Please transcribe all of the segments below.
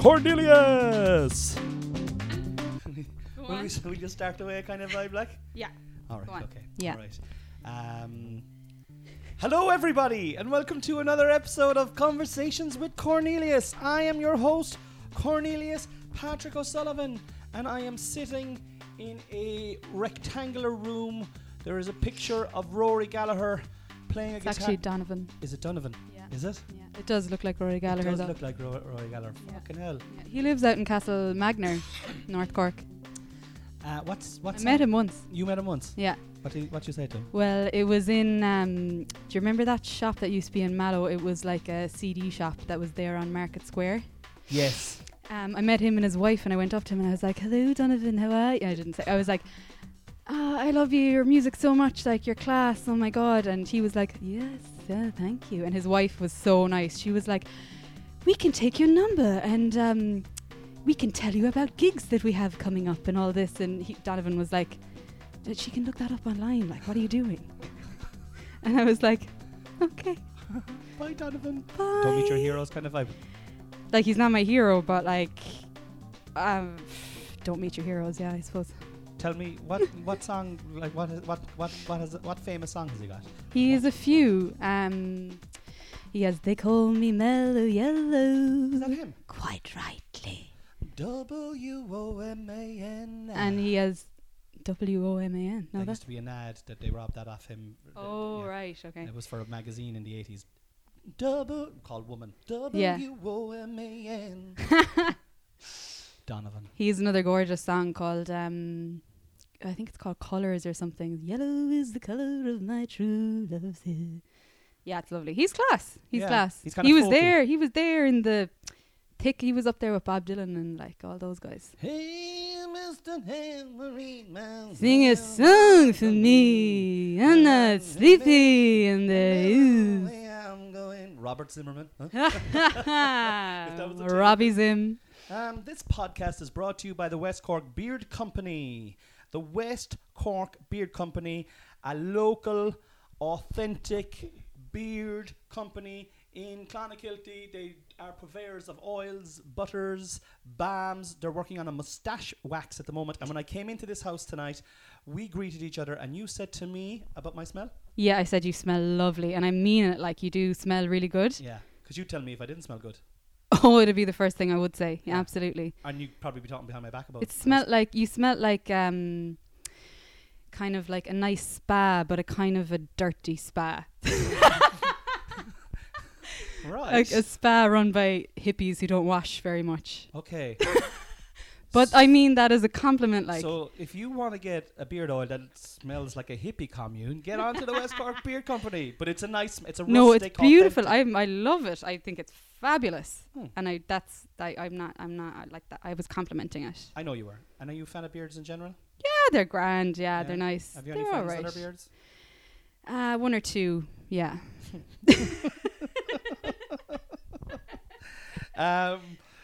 Cornelius. Go Will we, will we just start the way kind of vibe like? Yeah. All right, Go on. okay. Yeah. All right. Um, hello, everybody, and welcome to another episode of Conversations with Cornelius. I am your host, Cornelius Patrick O'Sullivan, and I am sitting in a rectangular room. There is a picture of Rory Gallagher playing a It's guitar. actually Donovan. is it Donovan? Is it? Yeah. It does look like Rory It Gallagher does though. look like Ro- Rory Gallagher. Yeah. Fucking hell. Yeah. He lives out in Castle Magner, North Cork. Uh, what's what's I met him once. You met him once. Yeah. What did what you say to him? Well, it was in. Um, do you remember that shop that used to be in Mallow? It was like a CD shop that was there on Market Square. Yes. Um, I met him and his wife, and I went up to him and I was like, "Hello, Donovan. How are you?" I didn't say. I was like, "Ah, "I love you. Your music so much. Like your class. Oh my god!" And he was like, "Yes, yeah, thank you." And his wife was so nice. She was like, "We can take your number and um, we can tell you about gigs that we have coming up and all this." And he, Donovan was like, "That "She can look that up online. Like, what are you doing?" and I was like, "Okay, Bye, Donovan. bye." Don't meet your heroes kind of vibe. like he's not my hero, but like, um, don't meet your heroes. Yeah, I suppose Tell me what what song like what is, what what what has what famous song has he got? he has a few. Um, he has "They Call Me Mellow Yellow." Is that him? Quite rightly. W O M A N. And he has W O M A N. No, there that. used to be an ad that they robbed that off him. Oh Yeah. right, okay. It was for a magazine in the eighties. Double called Woman. Yeah. W O M A N. Donovan. He has another gorgeous song called um, I think it's called Colors or something. Yellow is the color of my true love's hair. Yeah, it's lovely. He's class. He's Yeah, class. he's he was folky. there. He was there in the thick. He was up there with Bob Dylan and like all those guys. Hey, Mr. Man. Sing a song for me. I'm not sleepy in the I'm going. Robert Zimmerman. Huh? Robbie Zim. Um, this podcast is brought to you by the West Cork Beard Company. The West Cork Beard Company, a local, authentic beard company in Clonakilty. They are purveyors of oils, butters, balms. They're working on a mustache wax at the moment. And when I came into this house tonight, we greeted each other, and you said to me about my smell. Yeah, I said you smell lovely, and I mean it. Like you do smell really good. Yeah, because you tell me if I didn't smell good, Oh, it'd be the first thing I would say. Yeah, absolutely. and you'd probably be talking behind my back about. It It smelled like you smelled like um, kind of like a nice spa, but a kind of a dirty spa, right. like a spa run by hippies who don't wash very much. okay. But I mean that as a compliment. Like, so if you want to get a beard oil that smells like a hippie commune, get onto the West Cork Beard Company. But it's a nice, it's a no, it's beautiful. I I love it. I think it's fabulous, Hmm. and I that's I, I'm not I'm not like that. I was complimenting it. I know you were. And are you a fan of beards in general? Yeah, they're grand. Yeah, Yeah. they're nice. Have you they're any friends right. that are beards? Uh, one or two. Yeah. Um,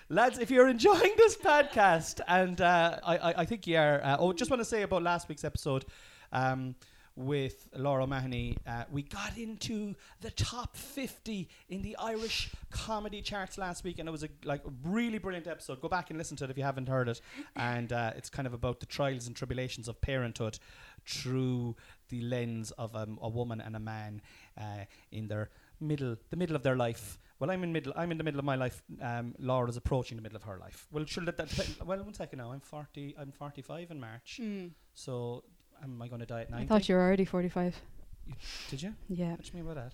lads, if you're enjoying this podcast, and uh, I, I, I think you are, uh, oh, just want to say about last week's episode um, with Laura Mahoney, uh, we got into the top 50 in the Irish comedy charts last week, and it was a like a really brilliant episode. Go back and listen to it if you haven't heard it, and uh, it's kind of about the trials and tribulations of parenthood through the lens of um, a woman and a man uh, in their middle, the middle of their life. Well, I'm in middle. I'm in the middle of my life. Um, Laura's approaching the middle of her life. Well, should let that. depend- well, one second now. I'm forty. I'm forty-five in March. So, am I going to die at ninety? I thought you were already 45. Did you? Yeah. What do you mean by that?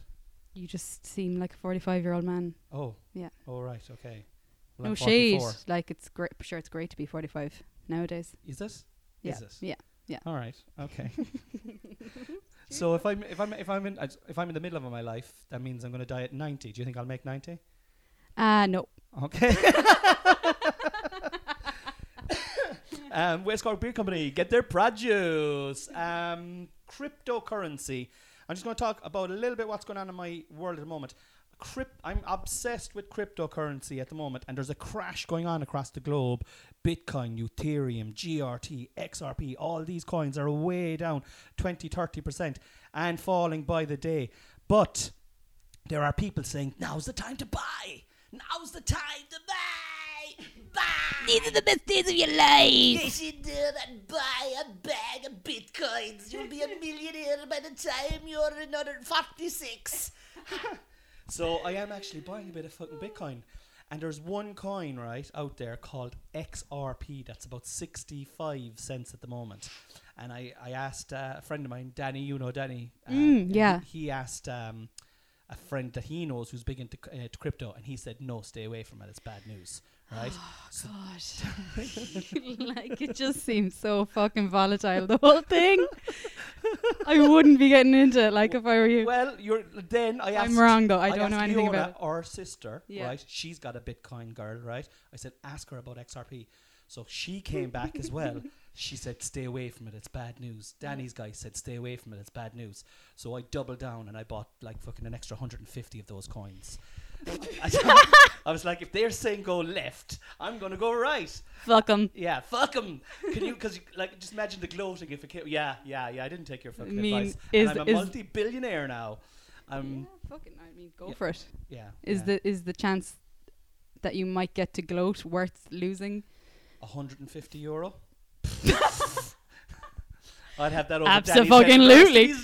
You just seem like a 45 year old man. Oh. Yeah. Oh right. Okay. Well, no I'm shade. 44. Like it's great. Sure, it's great to be 45 nowadays. Is this? Yeah. Is this? Yeah. Yeah. All right. Okay. so if I'm if I'm if I'm in if I'm in the middle of my life, that means I'm going to die at ninety. Do you think I'll make ninety? Uh no. Okay. um, West Cork Beer Company, get their produce. Um, cryptocurrency. I'm just going to talk about a little bit what's going on in my world at the moment. Crypt, I'm obsessed with cryptocurrency at the moment, and there's a crash going on across the globe. Bitcoin, Ethereum, GRT, XRP, all these coins are way down 20, 30% and falling by the day. But there are people saying, now's the time to buy. Now's the time to buy. Buy. These are the best days of your life. You should do that. buy a bag of bitcoins. You'll be a millionaire by the time you're another 46. So I am actually buying a bit of fucking Bitcoin. And there's one coin, right, out there called XRP that's about 65 cents at the moment. And I, I asked uh, a friend of mine, Danny, you know Danny. Uh, Mm, yeah. He, he asked um, a friend that he knows who's big into uh, to crypto, and he said, no, stay away from it. It's bad news, right? Oh, so- God. like it just seems so fucking volatile the whole thing. I wouldn't be getting into it like if I were you. well, you're then I asked I'm wrong though. I, don't know anything Leona, about it. Our sister, Yeah. right? She's got a Bitcoin girl, right? I said, ask her about XRP. So she came back as well. She said, stay away from it. It's bad news. Danny's guy said, stay away from it. It's bad news. So I doubled down and I bought like fucking an extra 150 of those coins. I, I was like, if they're saying go left, I'm gonna go right. Fuck them. Yeah, fuck them. Can you? Because like, just imagine the gloating if it came. Yeah, yeah, yeah. I didn't take your fucking mean, advice. is- and I'm a multi-billionaire now. Um, yeah, fucking. I mean, go yeah. for it. yeah. Is yeah. the is the chance that you might get to gloat worth losing? 150 euro. I'd have that over Abso-fucking-lutely.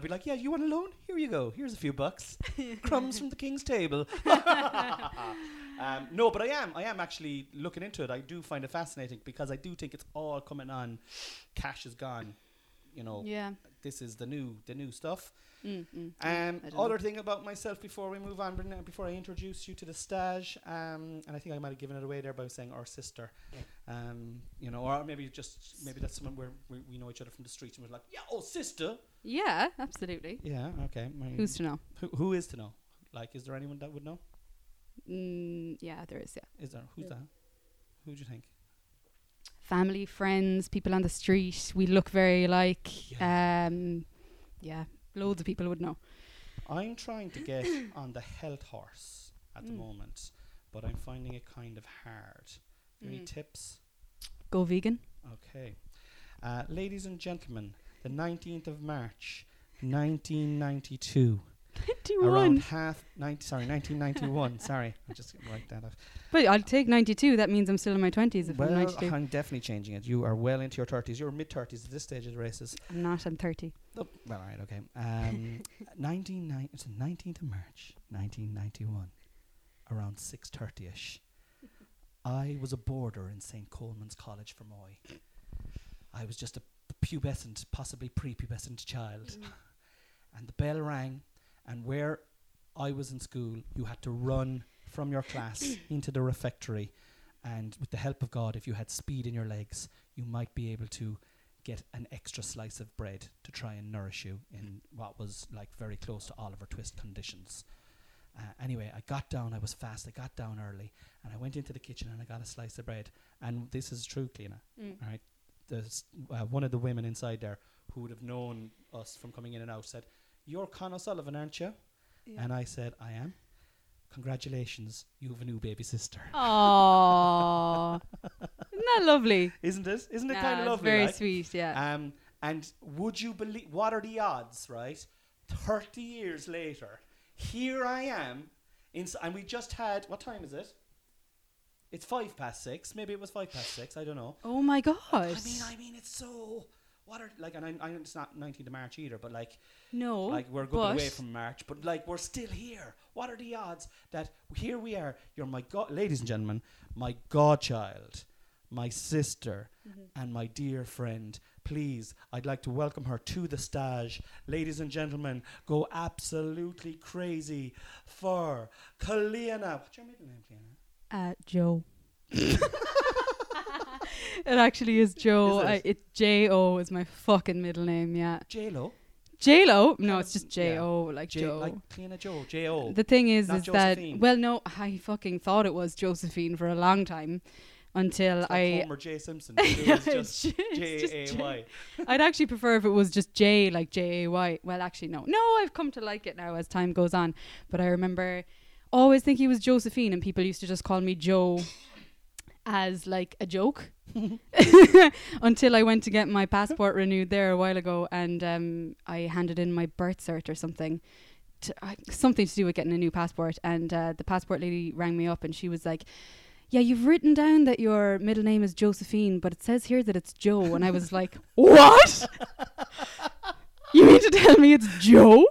Danny's head. He's different. I'd be like, yeah, you want a loan? Here you go. Here's a few bucks. Crumbs from the king's table. um, no, but I am. I am actually looking into it. I do find it fascinating because I do think it's all coming on. Cash is gone. You know, Yeah. This is the new, the new stuff. Mm, mm, mm. Um, other know. thing about myself before we move on, Brenda, before I introduce you to the stage, um, and I think I might have given it away there by saying our sister, um, you know, or maybe just maybe that's someone where we, we know each other from the street and we're like, yeah, oh sister, Yeah, absolutely. yeah, okay. my- Who's to know? who, who is to know? Like, is there anyone that would know? Mm, yeah, there is. Yeah, Is there? Who's that? Who do you think? Family, friends, people on the street. We look very alike. Um, yeah, loads of people would know. I'm trying to get on the health horse at the Mm. moment, but I'm finding it kind of hard. Any Mm. tips? Go vegan. Okay. Uh, ladies and gentlemen, the 19th of March, 1992. Around half, 90, sorry, 1991. sorry, I just write that off. But I'll take ninety-two. That means I'm still in my twenties if I'm Well, ninety-two. I'm definitely changing it. You are well into your 30s. You're mid 30s at this stage of the races. I'm not. I'm thirty. Oh, well, all right, okay. Um, 19, it's the 19th of March, 1991, around 6.30ish. I was a boarder in St. Colman's College Fermoy. I was just a pubescent, possibly prepubescent child. And the bell rang, and where I was in school, you had to run from your class into the refectory. And with the help of God, if you had speed in your legs, you might be able to get an extra slice of bread to try and nourish you in what was like very close to Oliver Twist conditions. Uh, anyway, I got down, I was fast, I got down early, and I went into the kitchen and I got a slice of bread. And this is true, Cleena. Mm. Right. There's uh, one of the women inside there who would have known us from coming in and out said, You're Con O'Sullivan, aren't you? Yeah. And I said, I am. Congratulations, you have a new baby sister. Aww. Isn't that lovely? Isn't it? Isn't it Nah, kind of lovely? Very like? sweet. Yeah. Um, and would you believe what are the odds, right? Thirty years later, here I am, in, and we just had what time is it? It's five past six. Maybe it was five past six. I don't know. oh my god. I mean, I mean, it's so. What are like, and I, I it's not 19th of March either, but like, no. like we're a good bit away from March, but like we're still here. What are the odds that here we are? You're my god, ladies and gentlemen, my godchild, my sister, and my dear friend. Please, I'd like to welcome her to the stage. Ladies and gentlemen, go absolutely crazy for Kalina. What's your middle name, Kalina? Uh, Joe. it actually is Joe. Is it? I, it J O is my fucking middle name. Yeah. J Lo. J Lo. No, it's just yeah. J O, like J Joe. like Kalina Joe. J O. The thing is, Not is that well, no, I fucking thought it was Josephine for a long time, until like I. Homer J Simpson. It was just It's just J A Y. I'd actually prefer if it was just J, like J A Y. Well, actually, no. No, I've come to like it now as time goes on. But I remember always thinking it was Josephine, and people used to just call me Joe as like a joke. Until I went to get my passport renewed there a while ago, and um, I handed in my birth cert or something. To, uh, something to do with getting a new passport, and uh, the passport lady rang me up, and she was like, "Yeah, you've written down that your middle name is Josephine, but it says here that it's Joe." And I was like, "What? you mean to tell me it's Joe?"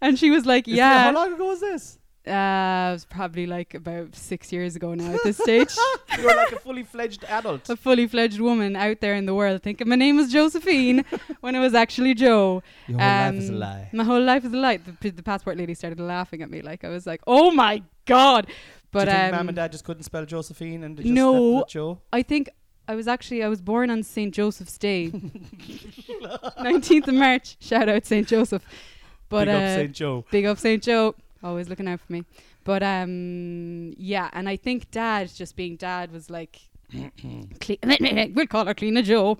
And she was like, "Yeah." How long ago was this? Uh, it was probably like about six years ago now at this stage. You were like a fully fledged adult. a fully fledged woman out there in the world thinking my name was Josephine when it was actually Joe. Your whole life is a Um, lie. My whole life is a lie. The, p- the passport lady started laughing at me like I was like, oh my god. But Do you think um, mum and dad just couldn't spell Josephine and just no. left Joe? I think I was actually I was born on St Joseph's Day, nineteenth of March. Shout out St Joseph. But Big uh, up St. Joe. Big up St. Joe. Always looking out for me. But um yeah, and I think dad just being dad was like Cle- we'll call her Cleaner Joe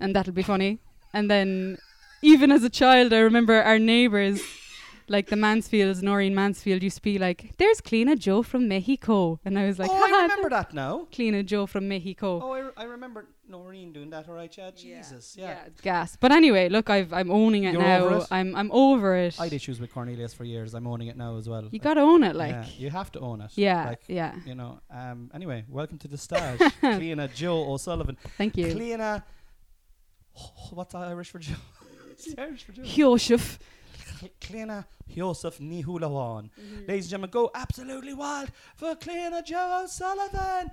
and that'll be funny. And then even as a child I remember our neighbours like the Mansfields, Noreen Mansfield used to be like, There's Cleana Joe from Mexico and I was like, oh, "Haha, I remember that now. Cleana Joe from Mexico. Oh, I, re- I remember Noreen doing that, all right, yeah. Jesus, yeah. gas. But anyway, look, I've I'm owning it You're now. over it? I'm I'm over it. I had issues with Cornelius for years. I'm owning it now as well. You gotta own it, like yeah, you have to own it. yeah, Like, yeah. you know. Um. Anyway, welcome to the stage, Cleana Joe O'Sullivan. Thank you. Cleana. What's Irish for Joe? What's Irish for Joe? Hiosif. Cleana Joseph Nihulawan. Mm-hmm. Ladies and gentlemen, go absolutely wild for Cleana Joe O'Sullivan.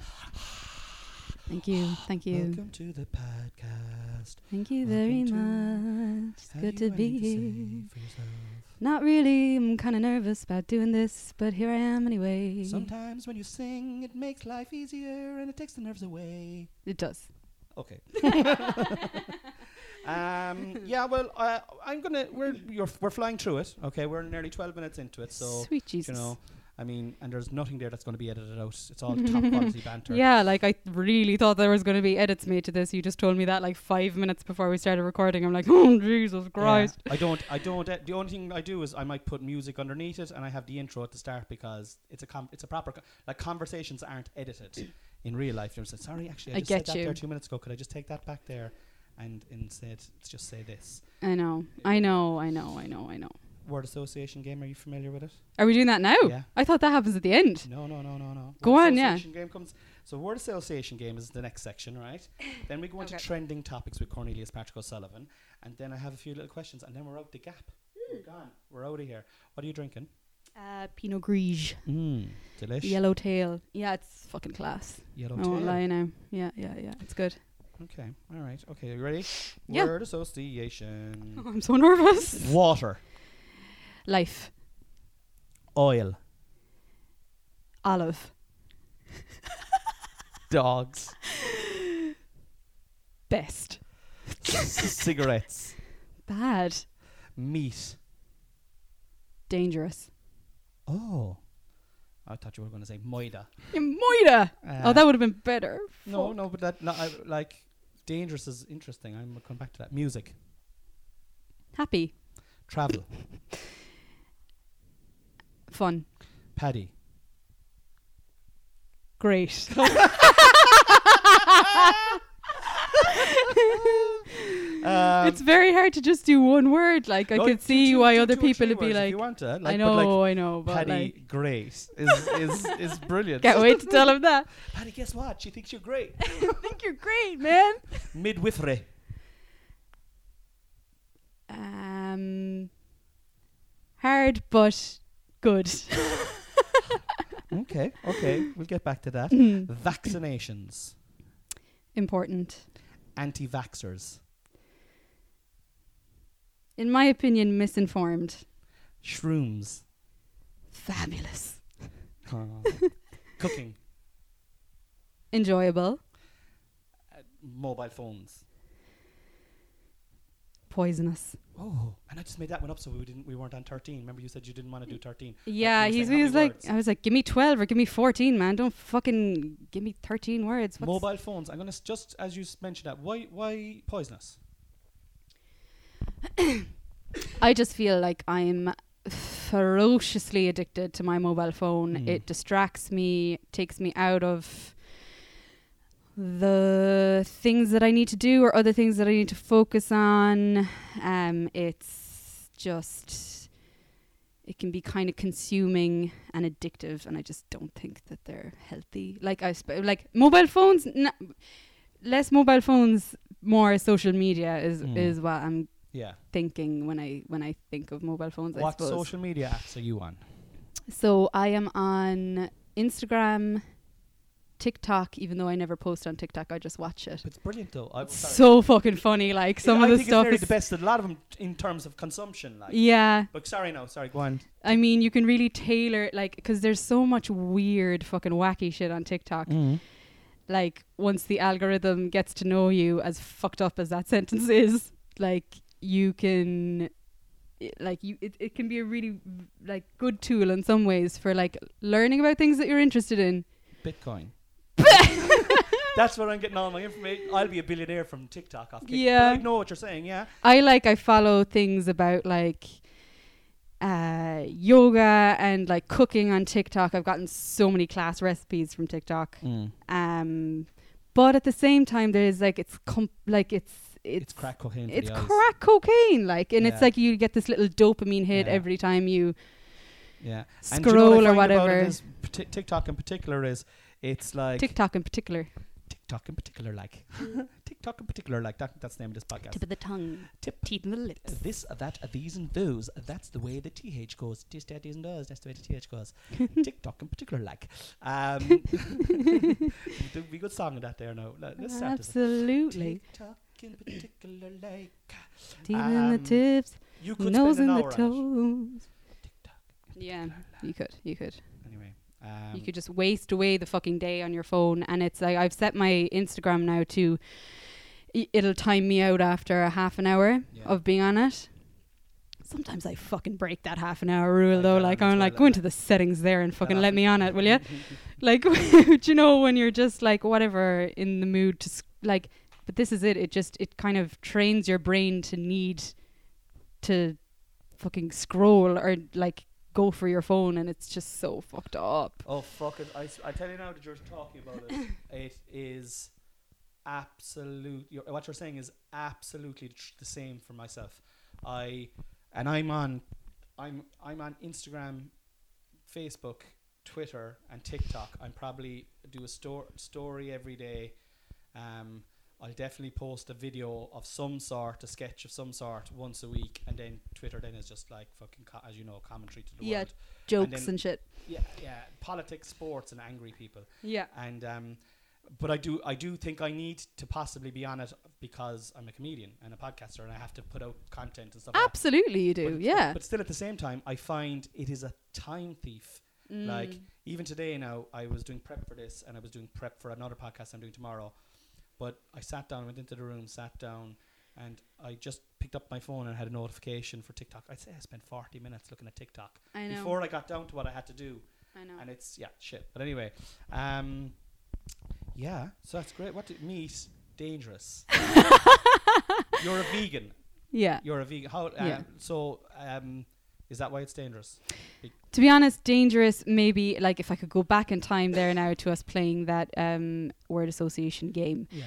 Thank you. Thank you. Welcome to the podcast. Thank you Welcome very much. It's good to be here. say for yourself? Not really. I'm kind of nervous about doing this, but here I am anyway. Sometimes when you sing, it makes life easier and it takes the nerves away. It does. Okay. um, yeah, well, uh, I'm gonna. We're you're, we're flying through it. Okay, we're nearly 12 minutes into it, so Sweet Jesus. you know, I mean, and there's nothing there that's going to be edited out. It's all top quality banter. Yeah, like I really thought there was going to be edits made to this. You just told me that like five minutes before we started recording. I'm like, oh Jesus Yeah. Christ. I don't. I don't. ed- the only thing I do is I might put music underneath it, and I have the intro at the start because it's a com- it's a proper co- like conversations aren't edited in real life. You know, sorry, actually, I, I just get said that you. there two minutes ago. Could I just take that back there, and instead let's just say this I know. I know. I know. I know. I know. word association game? Are you familiar with it? Are we doing that now? Yeah. I thought that happens at the end. No, no, no, no, no. Go Word on, yeah. Game comes. So word association game is the next section, right? then we go into Okay. trending topics with Cornelius Patrick O'Sullivan, and then I have a few little questions, and then we're out the gap. We're gone. We're out of here. What are you drinking? Uh, Pinot Gris. Mm, delish. Yellow tail. Yeah, it's fucking class. Yellow I won't lie now. Yeah, yeah, yeah. It's good. Okay. All right. Okay. You ready? Yeah. Word association. I'm so nervous. Water. Life. Oil. Olive. Dogs. Best. Cigarettes. Bad. Meat. Dangerous. Oh. I thought you were going to say moida. Moida. Uh, oh, that would have been better. No, no, but that no, I, like dangerous is interesting. I'm gonna come back to that. Music, Happy. travel, Fun. Paddy. Great. Um, it's very hard to just do one word. Like I no, could see two- why do other or people would be like, you want to. Like, I but like know, I know, but Paddy like, great is is is brilliant. can't wait to tell him that. Paddy, guess what? She thinks you're great. I think you're great, man. Midwifery. Um, hard but good. Okay, okay, we'll get back to that. Mm. Vaccinations, Important. anti-vaxxers, In my opinion, misinformed. shrooms, Fabulous. cooking, Enjoyable. uh, mobile phones, poisonous. Oh, and I just made that one up so we didn't we weren't on thirteen. Remember you said you didn't want to do thirteen. Yeah, he's, he was like, words? I was like, give me 12 or give me 14, man. Don't fucking give me 13 words. What's Mobile phones. I'm gonna s- just as you mentioned that. Why why poisonous? I just feel like I'm ferociously addicted to my mobile phone. Mm. It distracts me, takes me out of the things that I need to do or other things that I need to focus on. Um, it's just it can be kind of consuming and addictive, and I just don't think that they're healthy. Like I sp- like mobile phones, n- less mobile phones, more social media is Mm. is what I'm Yeah. thinking when I when I think of mobile phones. I what suppose. social media apps are you on? So I am on Instagram, TikTok. Even though I never post on TikTok, I just watch it. It's brilliant though. I, It's sorry. so fucking funny. Like some I of the think stuff it's is. the best. A lot of them in terms of consumption. Like. Yeah, But sorry, no, sorry. Go on. I mean, you can really tailor like because there's so much weird, fucking wacky shit on TikTok. Mm. Like once the algorithm gets to know you, as fucked up as that sentence is, like you can. Like you, it, it can be a really like good tool in some ways for like learning about things that you're interested in. Bitcoin. That's where I'm getting all my information. I'll be a billionaire from TikTok off. Yeah. I know what you're saying. Yeah. I like I follow things about like uh yoga and like cooking on TikTok. I've gotten so many class recipes from TikTok. Um but at the same time there's like it's com- like it's It's, it's crack cocaine. It's crack cocaine like and it's like you get this little dopamine hit Yeah. every time you Yeah. And do you know scroll what or whatever. is, TikTok in particular is it's like TikTok in particular. TikTok in particular like TikTok in particular like that. That's the name of this podcast. Tip of the tongue, Tip. teeth in the lips. This, that, these, and those. That's the way the th goes. This, that, these, and those. That's the way the th goes. TikTok in particular, like. Um, a good song of that there now. Let- Let's start this. Absolutely. TikTok in particular, like. Teeth in the Um, tips, You could nose spend in an the hour on toes. Yeah, you could, you could. Anyway. Um, you could just waste away the fucking day on your phone and it's like I've set my Instagram now to it'll time me out after a half an hour Yeah. of being on it. Sometimes I fucking break that half an hour rule I though. Like I'm like go into the settings there and fucking let me on it, will you? like do you know when you're just like whatever in the mood to s- like but this is it it just it kind of trains your brain to need to fucking scroll or like go for your phone and it's just so fucked up. Oh fuck it! i, I tell you now that you're talking about it. it is absolute. You're, what you're saying is absolutely tr- the same for myself. I and I'm on, I'm I'm on Instagram, Facebook, Twitter, and TikTok. I'm probably do a sto- story every day. Um, I'll definitely post a video of some sort, a sketch of some sort, once a week, and then Twitter then is just like fucking, co- as you know, commentary to the Yeah. world. Jokes then- and shit. Yeah, yeah, politics, sports, and angry people Yeah. and um, but I do I do think I need to possibly be on it because I'm a comedian and a podcaster and I have to put out content and stuff. like. Absolutely, you do. But- yeah. But still, at the same time, I find it is a time thief. Like Mm. even today, now I was doing prep for this and I was doing prep for another podcast I'm doing tomorrow. But I sat down, went into the room, sat down, and I just picked up my phone and had a notification for TikTok. I'd say I spent 40 minutes looking at TikTok I know. before I got down to what I had to do I know. and it's yeah shit. But anyway, um, yeah, so that's great. What do, meat dangerous? You're a vegan. yeah. You're a vegan. How? Uh, Yeah. So um, is that why it's dangerous? To be honest, dangerous. Maybe like if I could go back in time there now to us playing that um, word association game. Yeah.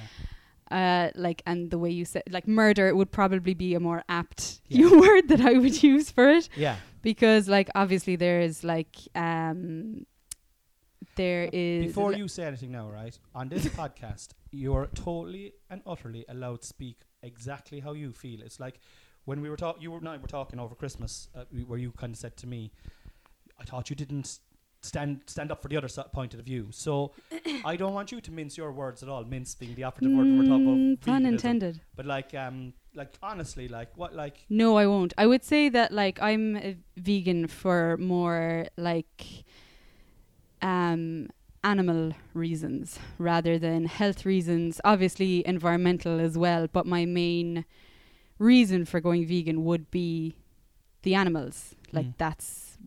Uh, like and the way you said like murder would probably be a more apt Yeah. word that I would use for it Yeah. because like obviously there is like um there is Before you say anything now, right? On this podcast, you're totally and utterly allowed to speak exactly how you feel. It's like when we were talking, you and I were talking over Christmas, uh, where you kind of said to me, "I thought you didn't stand stand up for the other si- point of view." So I don't want you to mince your words at all. Mince being the operative word when we're talking Mm, about pun intended. But like, um, like honestly, like what, like No, I won't. I would say that like I'm a vegan for more like um animal reasons rather than health reasons. Obviously environmental as well, but my main reason for going vegan would be the animals. Like Mm. that's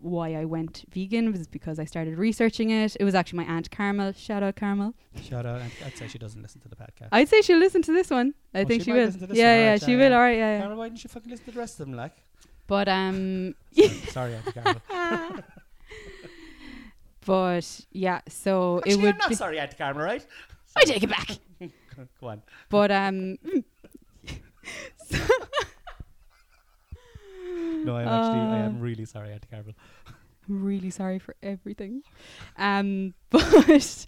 why I went vegan was because I started researching it. It was actually my aunt Carmel. Shout out Carmel. Shout out. I'd- say she doesn't listen to the podcast. I'd say she'll listen to this one. I Oh, think she she, will. listen to this yeah, yeah, right, she yeah, will. All right, yeah, yeah. Carol, why didn't you fucking listen to the rest of them? Like, But um, sorry, Auntie Carol. but yeah. So Actually, it would. I'm not sorry, Auntie Carol, right? I take it back. Go on. But um, No, I'm actually, I am really sorry, Auntie Carol. I'm really sorry for everything. Um, but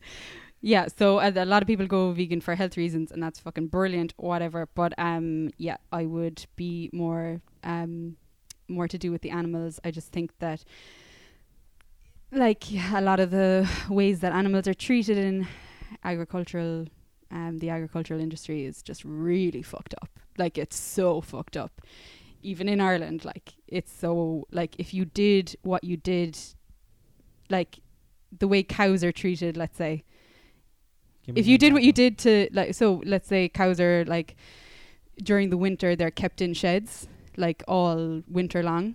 yeah, so uh, a lot of people go vegan for health reasons, and that's fucking brilliant, whatever. But um, yeah, I would be more um, more to do with the animals. I just think that like a lot of the ways that animals are treated in agricultural um the agricultural industry is just really fucked up like it's so fucked up. Even in Ireland like it's so like if you did what you did like the way cows are treated let's say. If you did what you did to like so let's say cows are like during the winter they're kept in sheds like all winter long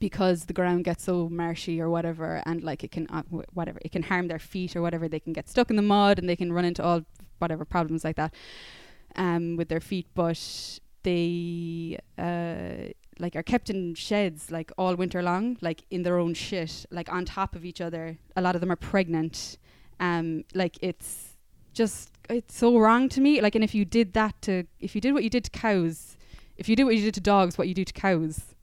because the ground gets so marshy or whatever and like it can uh, wh- whatever it can harm their feet or whatever. They can get stuck in the mud and they can run into all whatever problems like that um with their feet but they uh like are kept in sheds like all winter long like in their own shit like on top of each other. A lot of them are pregnant. Um like it's just it's so wrong to me. Like and if you did that to if you did what you did to cows if you do what you did to dogs what you do to cows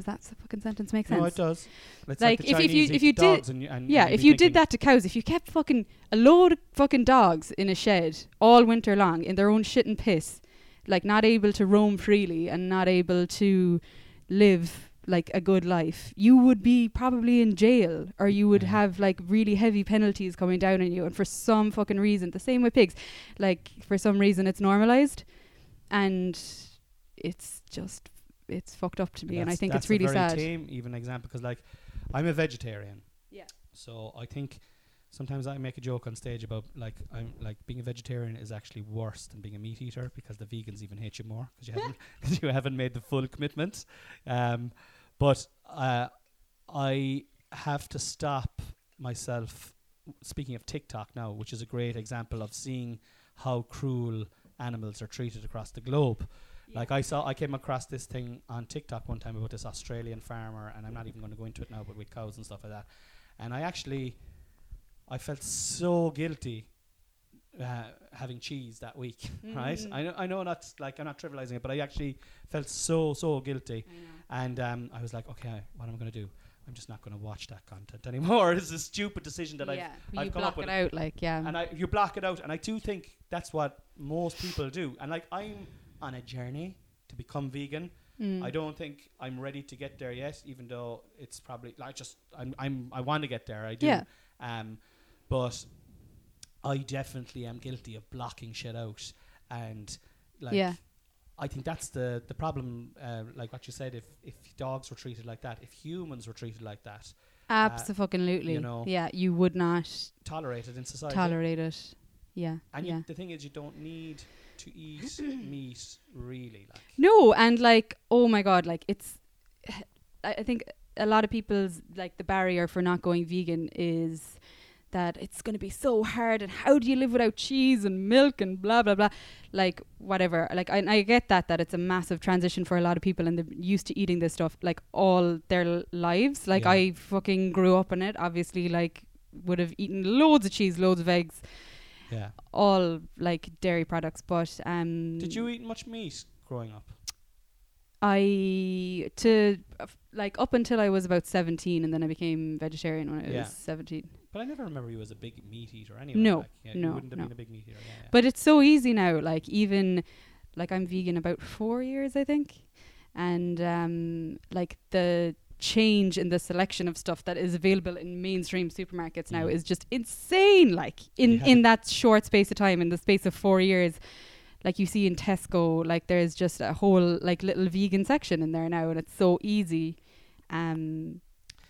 does that s- fucking sentence make sense No, it does. It's Like, the if- if you- Chinese if eat you did- and, you- and yeah and if you did thinking, that to cows if you kept fucking a load of fucking dogs in a shed all winter long in their own shit and piss like not able to roam freely and not able to live like a good life you would be probably in jail or you would have like really heavy penalties coming down on you and for some fucking reason the same with pigs like for some reason it's normalized and it's just it's fucked up to me and i think it's really a very sad tame even example because like I'm a vegetarian. Yeah. So I think sometimes I make a joke on stage about like I'm like being a vegetarian is actually worse than being a meat eater because the vegans even hate you more because you haven't cause you haven't made the full commitment. Um, but uh, I have to stop myself. Speaking of TikTok now, which is a great example of seeing how cruel animals are treated across the globe. Like I saw, I came across this thing on TikTok one time about this Australian farmer, and I'm not even going to go into it now, but with cows and stuff like that. And I actually, I felt so guilty uh, having cheese that week, right? Mm. I know, I know, not like I'm not trivializing it, but I actually felt so so guilty, and um, I was like, okay, what am I going to do? I'm just not going to watch that content anymore. it's a stupid decision that yeah, I've you I've come block up with it out like yeah and I, you block it out. And I do think that's what most people do. And like I'm on a journey to become vegan. Mm. I don't think I'm ready to get there yet, even though it's probably like just I'm I'm I want to get there. I do. Yeah. Um, but I definitely am guilty of blocking shit out, and like Yeah. I think that's the the problem. Uh, like what you said, if if dogs were treated like that, if humans were treated like that, Absolutely. you know, yeah, you would not tolerate it in society. tolerate it. Yeah. And yeah. you, the thing is, you don't need to eat meat, really. Like, No, and like, oh my god, like it's. I I think a lot of people's like the barrier for not going vegan is that it's going to be so hard and how do you live without cheese and milk and blah blah blah like whatever like I, I get that that it's a massive transition for a lot of people and they're used to eating this stuff like all their l- lives like Yeah. I fucking grew up on it obviously like would have eaten loads of cheese loads of eggs yeah. all like dairy products but um Did you eat much meat growing up? I to like up until I was about 17 and then I became vegetarian when I Yeah. was 17. But I never remember you as a big meat eater anyway. No, like, yeah, no, You wouldn't have no. been a big meat eater. Yeah, yeah. But it's so easy now like even like I'm vegan about 4 years I think and um like the change in the selection of stuff that is available in mainstream supermarkets now Mm. is just insane like in had in that short space of time in the space of 4 years like you see in Tesco like there's just a whole like little vegan section in there now and it's so easy um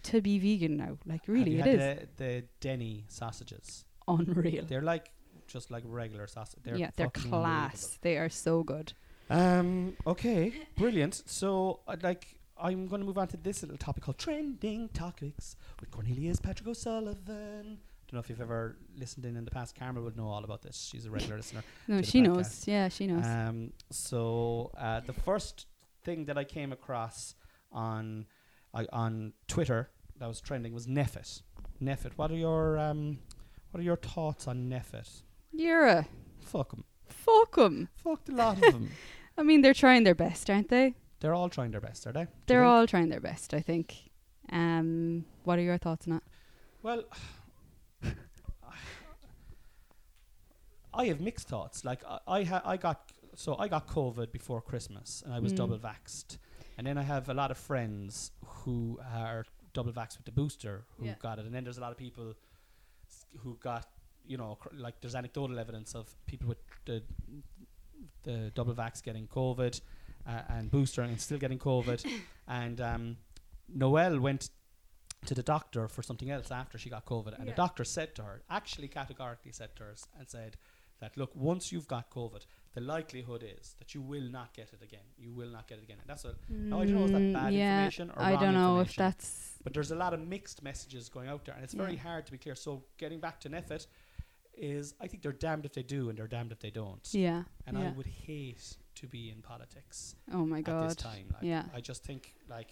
to be vegan now like really it is The, the Denny sausages. unreal They're like just like regular sausage. They're yeah they're class they are so good Um, okay, brilliant. So, uh, like, I'm going to move on to this little topic called trending topics with Cornelius Patrick O'Sullivan. I Don't know if you've ever listened in in the past. Carmel would know all about this. She's a regular listener. No, she podcast. knows. Yeah, she knows. Um, so uh, the first thing that I came across on I on Twitter that was trending was NPHET. NPHET. What are your um, what are your thoughts on NPHET? You're a Fuck 'em. fuck 'em. Fuck a lot of them. I mean, they're trying their best, aren't they? They're all trying their best, are they? They're all trying their best, I think. Um, what are your thoughts on that? Well, I have mixed thoughts. Like I, I, ha- I got so I got COVID before Christmas, and I was Mm. double vaxxed. And then I have a lot of friends who are double vaxxed with the booster who Yeah. got it, and then there's a lot of people who got you know cr- like there's anecdotal evidence of people with the the double vax getting COVID uh, and booster and still getting COVID. and um, Noelle went to the doctor for something else after she got COVID, and the doctor said to her, actually categorically said to her, s- and said that look, once you've got COVID, the likelihood is that you will not get it again. You will not get it again. And that's a now I don't know is that Mm, bad yeah, information or I wrong don't know if that's. But there's a lot of mixed messages going out there, and it's very hard to be clear. So getting back to NPHET, is I think they're damned if they do and they're damned if they don't. Yeah. And yeah. I would hate to be in politics oh my god! at this time. Like, yeah. I just think like,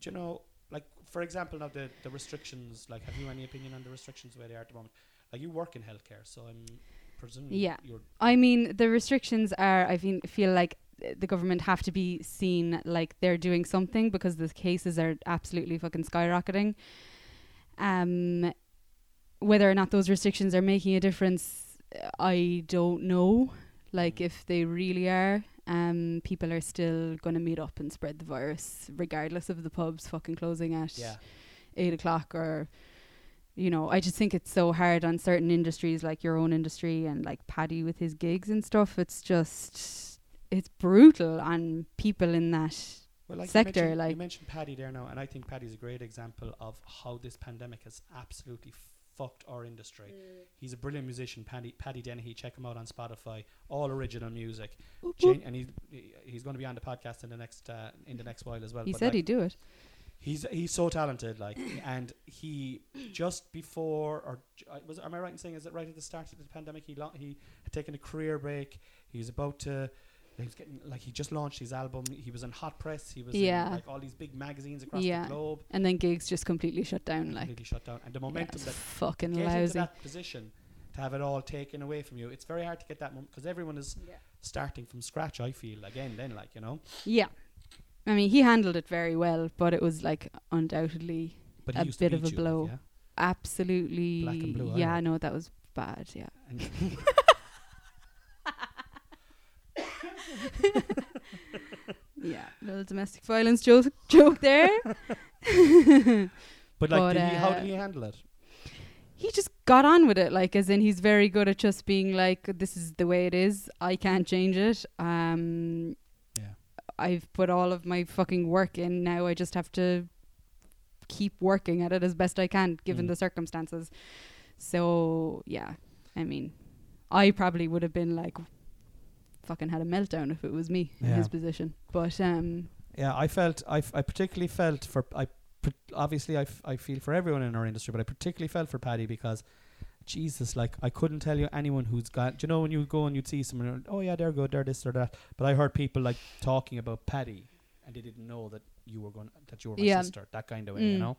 do you know, like for example, now the the restrictions. Like, have you any opinion on the restrictions way they are at the moment? Like, you work in healthcare, so I'm presuming Yeah. you're I mean, the restrictions are. I feel feel like uh, the government have to be seen like they're doing something because the cases are absolutely fucking skyrocketing. Um, whether or not those restrictions are making a difference, I don't know. Like if they really are, um, people are still going to meet up and spread the virus, regardless of the pubs fucking closing at yeah. eight o'clock or you know i just think it's so hard on certain industries like your own industry and like paddy with his gigs and stuff it's just it's brutal on people in that Well, like sector, you like- you mentioned Paddy there now, and I think Paddy's a great example of how this pandemic has absolutely fucked our industry. He's a brilliant musician, Paddy Paddy Dennehy. Check him out on Spotify. All original music, Gen- and he's he's going to be on the podcast in the next uh, in the next while as well. he but said like, he'd do it He's he's so talented, like, and he just before or j- I- was am I right in saying is it right at the start of the pandemic he lo- he had taken a career break. He's about to. He was getting like he just launched his album. He was in Hot Press. He was Yeah. in like all these big magazines across Yeah. the globe. and then gigs just completely shut down like completely shut down, and the yeah, momentum it's that fucking get into lousy that position to have it all taken away from you. It's very hard to get that moment because everyone is starting from scratch. I feel again, then like you know, yeah i mean he handled it very well but it was like undoubtedly but A bit of a you, blow. yeah? absolutely Black and blue, yeah no that was bad yeah And yeah little domestic violence joke joke there but like, But, did he, how uh, did he handle it? he just got on with it like as in he's very good at just being like this is the way it is i can't change it um Yeah. i've put all of my fucking work in now i just have to keep working at it as best i can given Mm. the circumstances so yeah i mean i probably would have been like fucking had a meltdown if it was me in Yeah. his position but um Yeah, I felt I, f- I particularly felt for I pr- obviously I, f- I feel for everyone in our industry, but I particularly felt for Paddy because Jesus, like I couldn't tell you anyone who's got. Do you know when you go and you'd see someone? Oh yeah, they're good, they're this or that. But I heard people like talking about Paddy, and they didn't know that you were going that you were my Yeah. sister. That kind of way, you Mm. know.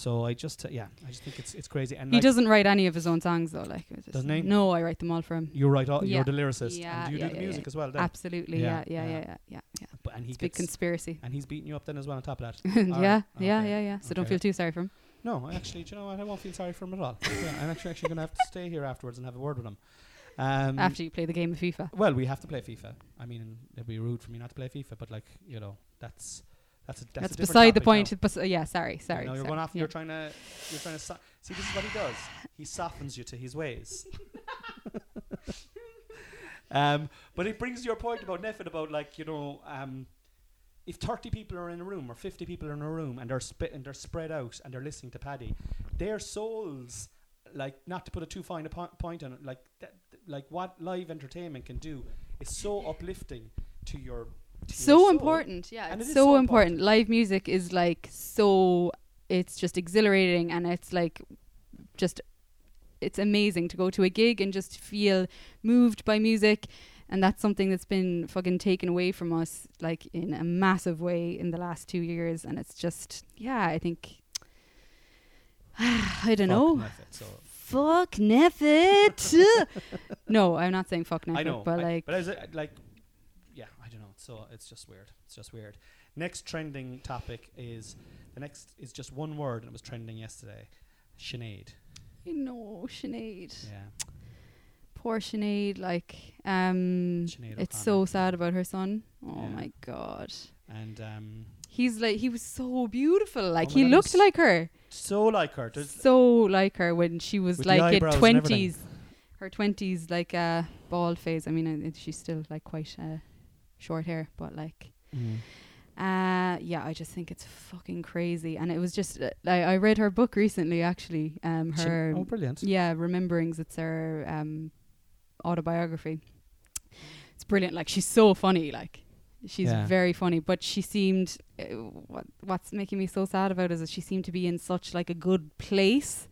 So I just uh, yeah, I just think it's it's crazy. And he like, doesn't write any of his own songs though like Doesn't he? no i write them all for him You're right. All, Yeah. You're the lyricist, Yeah, and do you yeah, do the yeah, music yeah. as well. Then? Absolutely, Yeah, yeah, yeah, yeah. yeah, yeah. But and he It's a big conspiracy. and he's beating you up then as well on top of that. yeah, Alright, yeah, yeah, yeah. So don't feel too sorry for him. No, actually, do you know what? I won't feel sorry for him at all. yeah, I'm actually, actually going to have to stay here afterwards and have a word with him. Um, After you play the game of FIFA. well, we have to play FIFA. I mean, it'd be rude for me not to play FIFA, but like you know, that's that's a, that's, That's, a beside the point. yeah, sorry, sorry. No, you're sorry. going off. Yeah. You're trying to. You're trying to. So- see, this is what he does. He softens you to his ways. um, but it brings your point about NPHET about like you know, um, if thirty people are in a room or fifty people are in a room and they're spit and they're spread out and they're listening to Paddy, their souls, like not to put a too fine a po- point on it, like that, like what live entertainment can do is so uplifting to your to so important. Yeah And it's it so, so important. important. live music is like so it's just exhilarating and it's like just it's amazing to go to a gig and just feel moved by music. And that's something that's been fucking taken away from us like in a massive way in the last two years. And it's just yeah i think i don't Fuck know. NPHET, so fuck NPHET. No i'm not saying fuck NPHET I know, but like but as a, uh, like, yeah, I don't know. So it's just weird. It's just weird. Next trending topic is the next is just one word, and it was trending yesterday. Sinead. no Sinead Yeah, poor Sinead, like um Sinead it's so sad about her son. Oh Yeah. my god. and um, He's like he was so beautiful. Like my he looked like her. so like her. There's, So like her when she was like in eyebrows and everything. twenties. Her twenties like uh bald phase. I mean uh, she's still like quite uh short hair, but like Mm. uh yeah, I just think it's fucking crazy. And it was just uh, I, I read her book recently actually. Um her oh, brilliant. yeah, Rememberings. It's her um, autobiography. It's brilliant. Like she's so funny. Like she's Yeah. very funny. But she seemed. Uh, what What's making me so sad about is that she seemed to be in such like a good place.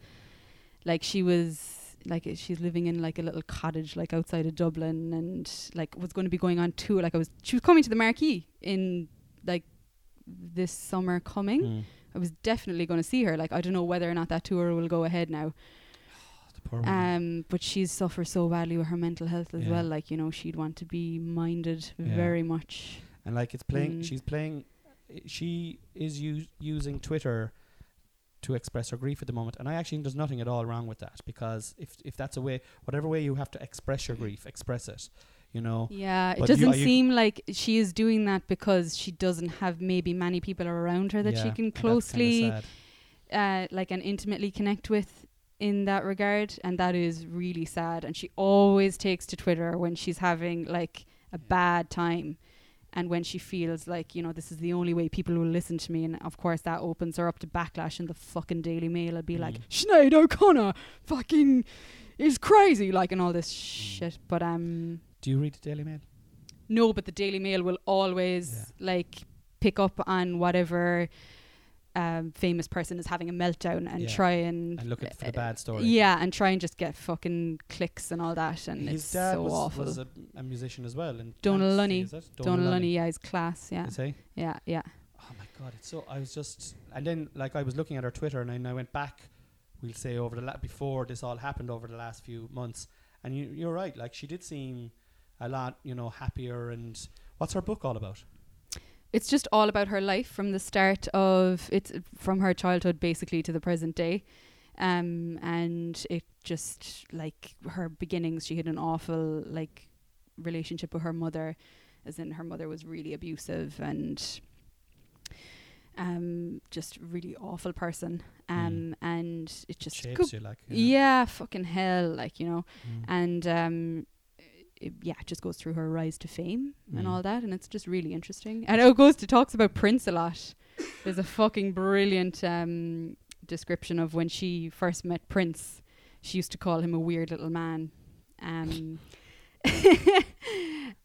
Like she was. Like uh, she's living in like a little cottage like outside of Dublin and like was going to be going on tour like I was she was coming to the Marquee in like this summer coming Mm. I was definitely going to see her like I don't know whether or not that tour will go ahead now The poor woman. um, but she's suffered so badly with her mental health as Yeah. well. Like you know, she'd want to be minded Yeah. very much. and like it's playing. Mm. She's playing. She is u- using Twitter to express her grief at the moment, and I actually think there's nothing at all wrong with that because if if that's a way, whatever way you have to express your grief, express it. You know. Yeah, it But you- doesn't you- seem like she is doing that because she doesn't have maybe many people around her that Yeah, she can and that's kinda closely, uh, like, and intimately connect with in that regard, and that is really sad. And she always takes to Twitter when she's having like a bad time. And when she feels like, you know, this is the only way people will listen to me, and of course that opens her up to backlash in the fucking Daily Mail. I'd be like, Mm. Sinead O'Connor fucking is crazy, like, and all this Mm. shit. But um, Do you read the Daily Mail? no, but the Daily Mail will always Yeah. like pick up on whatever um, famous person is having a meltdown and Yeah. try and And look at for the bad story. Yeah, and try and just get fucking clicks and all that, and His it's dad so was, awful. was a, a musician as well. And Donal Lunny. Donal Lunny, yeah, his class, yeah, Is he? yeah, yeah. Oh my god, it's so. I was just, and then like I was looking at her Twitter, and then I went back. We'll say over the la- before this all happened over the last few months, and you, you're right. Like she did seem a lot, you know, happier. And what's her book all about? It's just all about her life from the start of it's from her childhood basically to the present day. Um, and it just like her beginnings, she had an awful like relationship with her mother, as in her mother was really abusive and um, just really awful person. Um, and it just Shapes you like. yeah, fucking hell, like you know Mm. and um, it, yeah, it just goes through her rise to fame and Mm. all that, and it's just really interesting. And it goes to talks about Prince a lot. There's a fucking brilliant um, description of when she first met Prince. She used to call him a weird little man, um,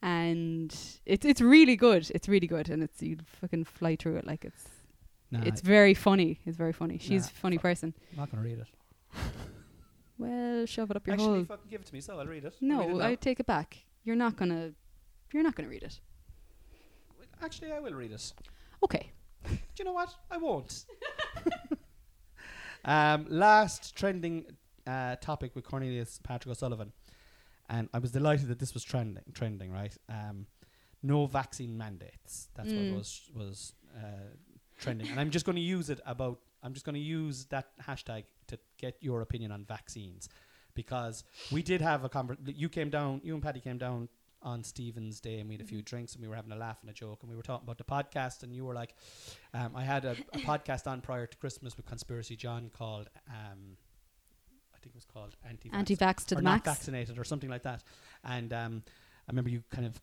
and it's it's really good. It's really good, and it's you fucking fly through it like it's Nah, it's very funny. It's very funny. She's Nah, a funny person. I'm not gonna read it. Well, shove it up your Actually, hole. fucking give it to me, so I'll read it. I'll read it No, now. I take it back. You're not gonna. You're not gonna read it. Actually, I will read it. Okay. Do you know what? I won't. um, last trending uh, topic with Cornelius Patrick O'Sullivan, and I was delighted that this was trending. Trending, right? Um, no vaccine mandates. That's Mm. what was was uh, trending, and I'm just going to use it about. I'm just going to use that hashtag to get your opinion on vaccines, because we did have a conversation. You came down. You and Patty came down on Stephen's Day and we had a few drinks and we were having a laugh and a joke and we were talking about the podcast and you were like, um, I had a, a podcast on prior to Christmas with Conspiracy John called, um, I think it was called Anti Anti-vax to the max. vaccinated or something like that. And um, I remember you kind of,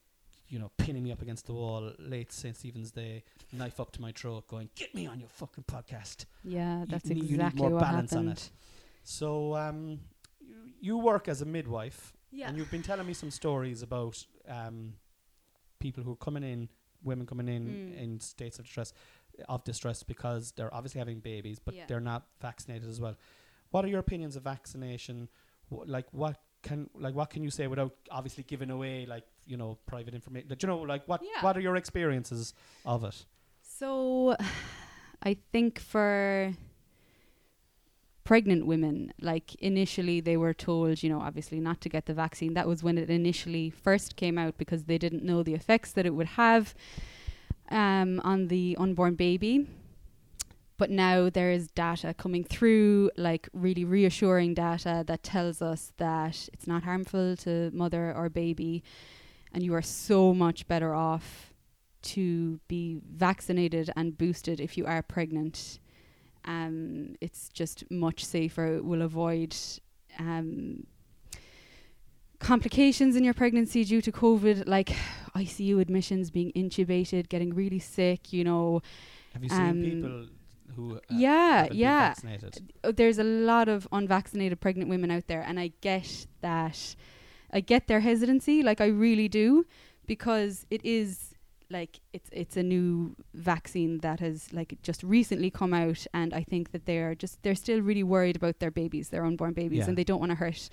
you know, pinning me up against the wall late St. Stephen's Day, knife up to my throat, going, "Get me on your fucking podcast." Yeah, You that's need- you need exactly more what balance on happened. it. So um, you, you work as a midwife, Yeah. and you've been telling me some stories about um, people who are coming in, women coming in Mm. in states of distress, of distress because they're obviously having babies, but Yeah. they're not vaccinated as well. What are your opinions of vaccination? Wh- like what can like what can you say without obviously giving away like you know private information? Like, you know, like what Yeah. what are your experiences of it? So, I think for pregnant women, like initially they were told, you know, obviously not to get the vaccine. That was when it initially first came out because they didn't know the effects that it would have um, on the unborn baby. But now there is data coming through, like really reassuring data that tells us that it's not harmful to mother or baby, and you are so much better off to be vaccinated and boosted if you are pregnant. Um, it's just much safer. It will avoid um, complications in your pregnancy due to COVID, like ICU admissions, being intubated, getting really sick. You know, Have you seen Um, people who uh, yeah, yeah. vaccinated? Uh, there's a lot of unvaccinated pregnant women out there, and I get that. I get their hesitancy, like I really do, because it is like it's it's a new vaccine that has like just recently come out, and I think that they're just they're still really worried about their babies, their unborn babies, Yeah. and they don't want to hurt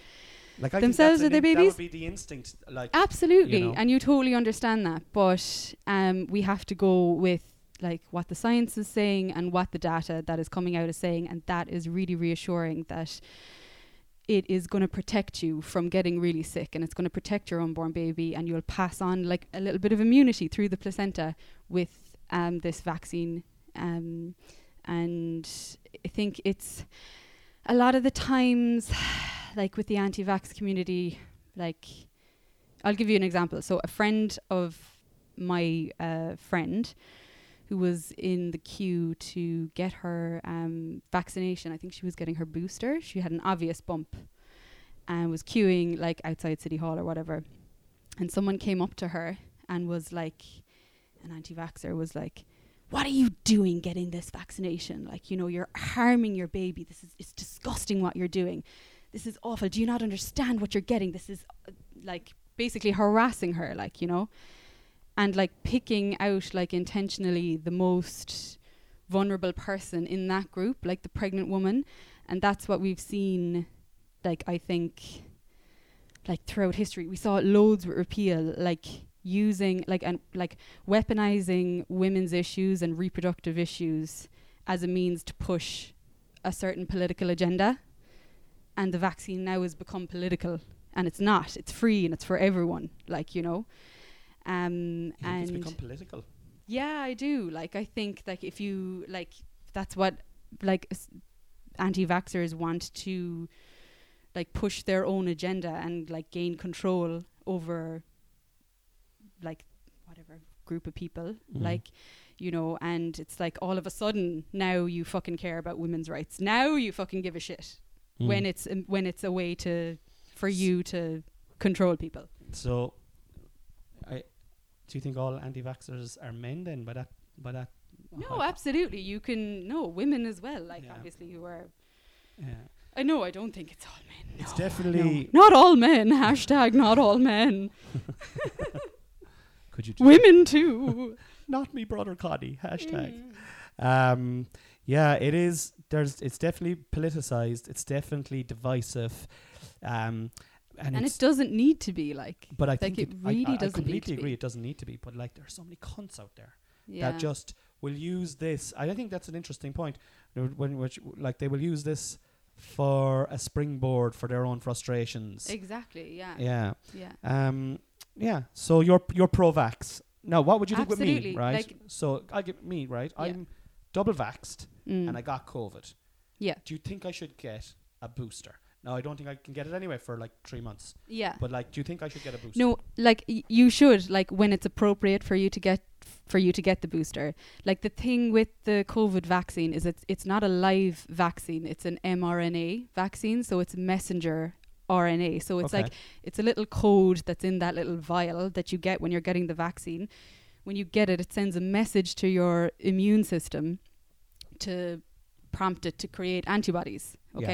Like I themselves or their babies? That would be the instinct. Like Absolutely, know. and you totally understand that. But um, we have to go with like what the science is saying and what the data that is coming out is saying, and that is really reassuring that it is going to protect you from getting really sick, and it's going to protect your unborn baby, and you'll pass on like a little bit of immunity through the placenta with um, this vaccine. Um, and I think it's a lot of the times, like with the anti-vax community, like I'll give you an example. So a friend of my uh, friend who was in the queue to get her um, vaccination. I think she was getting her booster. She had an obvious bump and was queuing like outside City Hall or whatever. And someone came up to her and was like, an anti-vaxxer was like, "What are you doing getting this vaccination? Like, you know, you're harming your baby. This is it's disgusting what you're doing. This is awful. Do you not understand what you're getting? This is uh, like basically harassing her, like, you know." And like picking out like intentionally the most vulnerable person in that group like the pregnant woman. And that's what we've seen like i think like throughout history. We saw loads with repeal like using like and like weaponizing women's issues and reproductive issues as a means to push a certain political agenda. And the vaccine now has become political. And it's not. It's free and it's for everyone like you know um and it's become political. yeah, I do. Like, I think like if you like, that's what like s- anti-vaxxers want to like push their own agenda and like gain control over like whatever group of people. Mhm. Like, you know, and it's like all of a sudden now you fucking care about women's rights. Now you fucking give a shit Mm. when it's um, when it's a way to for you to control people. So, do you think all anti-vaxxers are men then? By that, by that. No, absolutely. You can no women as well. Like Yeah. obviously who are Yeah. I know, I don't think it's all men. It's No, definitely. no. Not all men. Hashtag not all men. Could you? Women too. Not me, brother Coddy. Hashtag. Mm. Um, yeah, it is. There's. It's definitely politicized. It's definitely divisive. Um, and, And it doesn't need to be like. But I like, think it I- really I, I, doesn't I completely agree. It doesn't need to be. But like, there are so many cunts out there Yeah. that just will use this. I think that's an interesting point. When which like they will use this for a springboard for their own frustrations. exactly. Yeah. yeah. Yeah. Um. Yeah. So you're you're pro-vax. Now, what would you think with me, right? like- so I get me right. Yeah. I'm double vaxed Mm. and I got COVID. yeah. Do you think I should get a booster? No, I don't think I can get it anyway for like three months. Yeah. But like, do you think I should get a booster? No, like y- you should like when it's appropriate for you to get for you to get the booster. Like the thing with the COVID vaccine is it's it's not a live vaccine; it's an mRNA vaccine, so it's messenger RNA. So it's Okay. like it's a little code that's in that little vial that you get when you're getting the vaccine. When you get it, it sends a message to your immune system to prompt it to create antibodies. Yeah.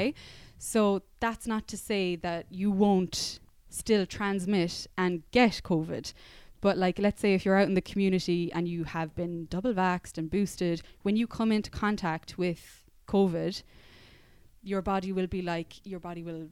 So that's not to say that you won't still transmit and get COVID, But like, let's say if you're out in the community and you have been double vaxxed and boosted, when you come into contact with COVID, your body will be like, your body will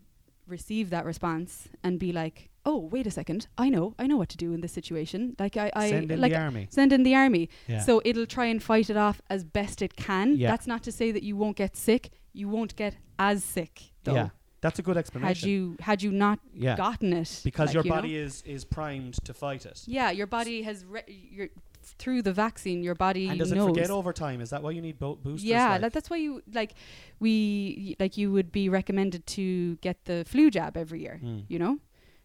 receive that response and be like, oh, wait a second, I know, I know what to do in this situation. Like I, I Send in like the army. send in the army. Yeah. So it'll try and fight it off as best it can. Yeah. That's not to say that you won't get sick. You won't get as sick though. yeah, that's a good explanation. Had you had you not yeah, gotten it, because like, your you know? body is is primed to fight it. Yeah, your body has re- your through the vaccine. Your body And does knows. it forget over time? Is that why you need bo- boosters? yeah, like? that's why you like we like you would be recommended to get the flu jab every year. Mm. You know,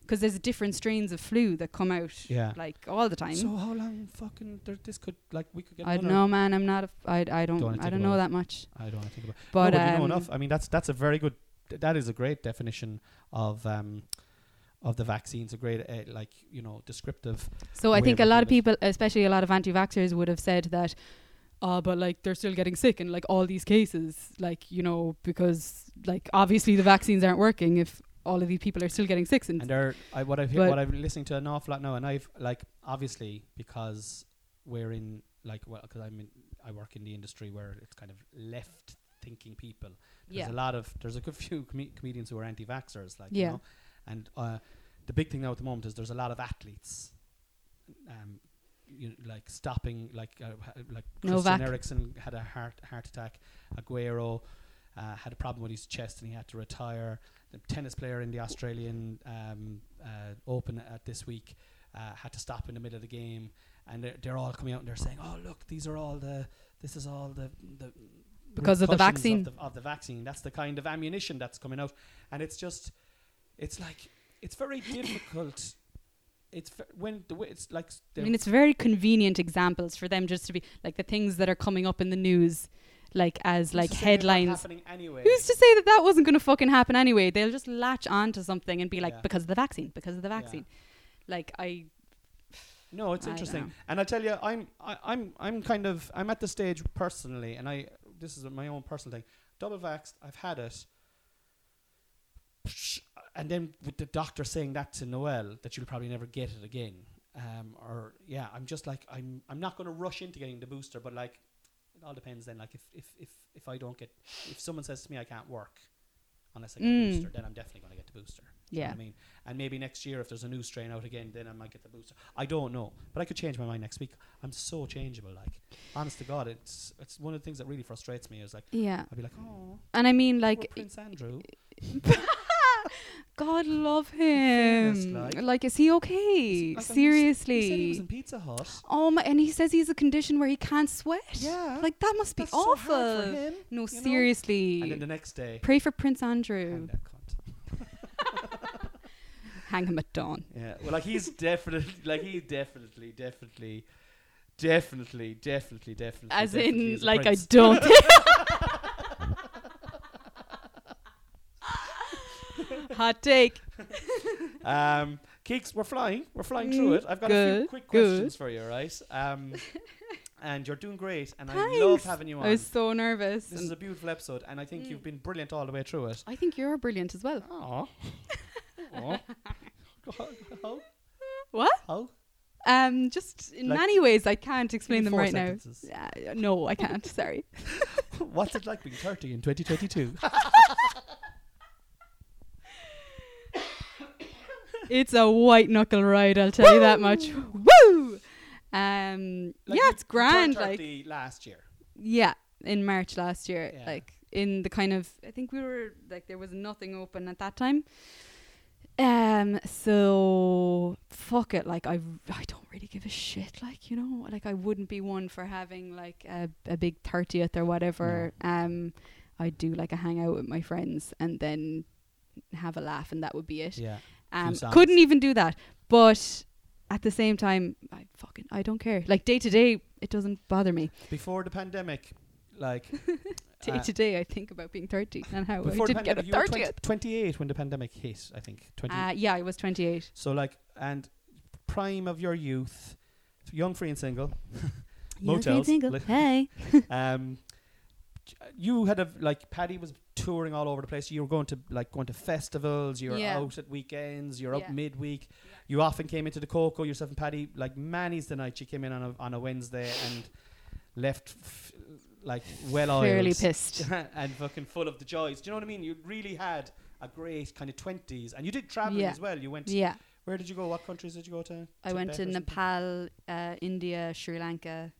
because there's different strains of flu that come out Yeah. like all the time. So how long fucking there, this could like we could get? I don't know, man. I'm not. A f- I I don't. Don't I don't know it. that much. I don't want to think about. But, no, but you know um, enough. I mean, that's that's a very good. th- That is a great definition of um of the vaccines. A great uh, like you know descriptive. So I think a lot of looking people, especially a lot of anti-vaxxers, would have said that, uh, but like they're still getting sick and like all these cases, like you know, because like obviously the vaccines aren't working if all of these people are still getting sick. And, And I, what I've what I've been listening to an awful lot now, and I've like obviously because we're in like well, because I'm in, I work in the industry where it's kind of left thinking people. There's yeah, a lot of there's a good few com- comedians who are anti-vaxxers, like Yeah. you know, and uh, the big thing now at the moment is there's a lot of athletes, um, you know, like stopping, like uh, like Novak. Christian Eriksen had a heart heart attack, Aguero uh, had a problem with his chest and he had to retire. Tennis player in the Australian um, uh, Open at this week uh, had to stop in the middle of the game, and they're, they're all coming out and they're saying, "Oh, look, these are all the this is all the the." Because of the vaccine. of the, of the vaccine. That's the kind of ammunition that's coming out, and it's just, it's like it's very difficult. It's ve- when the way it's like. I mean it's very convenient examples for them just to be like the things that are coming up in the news, like as like headlines. anyway. Who's to say that that wasn't going to fucking happen anyway? They'll just latch on to something and be like, Yeah. because of the vaccine, because of the Yeah. vaccine. Like I, No, it's I interesting, and I tell you, I'm I, I'm I'm kind of I'm at the stage personally, and I this is my own personal thing. Double vaxxed, I've had it, and then with the doctor saying that to Noel that you'll probably never get it again, um, or yeah, I'm just like I'm I'm not going to rush into getting the booster, but like it all depends. Then, like if if if if I don't get if someone says to me I can't work unless I get Mm. a booster, then I'm definitely going to get the booster. Do you know yeah. I mean? And maybe next year, if there's a new strain out again, then I might get the booster. I don't know, but I could change my mind next week. I'm so changeable. Like, honest to God, it's it's one of the things that really frustrates me. Is like, Yeah. I'd be like, oh, And I mean, like like, Prince Andrew. God love him. like- Like, is he okay? Like, Seriously. he said he was in Pizza Hut. oh my! And he says he's a condition where he can't sweat. Yeah, Like that must be That's so awful. for him. no, you know? seriously. And then the next day, Pray for Prince Andrew. Hang him at dawn. Yeah, well, like he's definitely, like he definitely, definitely, definitely, definitely, definitely. As definitely in, like, I don't Hot take. Um, Keeks, we're flying. We're flying through it. I've got a few Mm, Good, quick good. questions for you, right? Um, and you're doing great, and I love having you on. I was so nervous. this is a beautiful episode, and I think Mm. you've been brilliant all the way through it. I think you're brilliant as well. Aww. Aww. How? What? How? Um, just in Like, many ways, I can't explain them right sentences. now. Uh, no, I can't. Sorry. What's it like being 30 in 2022? It's a white knuckle ride, I'll tell you that much. Woo! Um, Like yeah, it's grand. Like, last year. yeah, in March last year, Yeah. like in the kind of, I think we were like there was nothing open at that time. Um, so fuck it. Like I, I don't really give a shit. Like you know, like I wouldn't be one for having like a a big thirtieth or whatever. Um, I'd do like a hangout with my friends and then have a laugh, and that would be it. Yeah. Um, couldn't even do that. But at the same time, I fucking I don't care. Like day to day, it doesn't bother me. Before the pandemic, like. Day uh, to day, I think about being thirty and how I didn't get a pandemic, you were 20 thirtieth. 28 when the pandemic hit, I think. 20, Uh, yeah, I was twenty eight. So like, and prime of your youth, young, free and single. Young, motels, single. Hey. um, you had a like Paddy was touring all over the place. You were going to like going to festivals. You're Yeah. out at weekends. You're out Yeah. midweek. You often came into the Coco yourself and Paddy. Like Manny's the night She came in on a on a Wednesday and left f- like well oiled, Fairly pissed. and fucking full of the joys. Do you know what I mean? You really had a great kind of twenties, and you did Yeah. as well. You went. Yeah. Where did you go? What countries did you go to? I went to Tibet or something? Nepal, uh, India, Sri Lanka,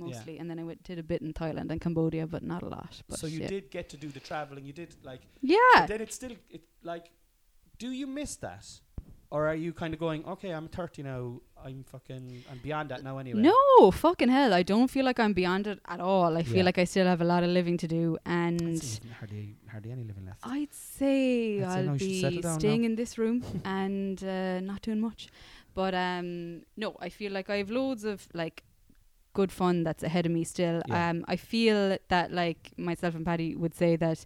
mostly, and then I went did a bit in Thailand and Cambodia, but not a lot. But So you yeah. did get to do the traveling. You did like. Yeah. But then it's still it like. Do you miss that, or are you kind of going? Okay, I'm 30 now. I'm fucking. I'm beyond that now anyway. No, fucking hell. I don't feel like I'm beyond it at all. I feel like I still have a lot of living to do, and hardly hardly any living left. I'd say I'd i'll no, you should settle be staying now. in this room and uh, not doing much. But um, no, I feel like I have loads of like good fun that's ahead of me still. Yeah. Um, I feel that like myself and Paddy would say that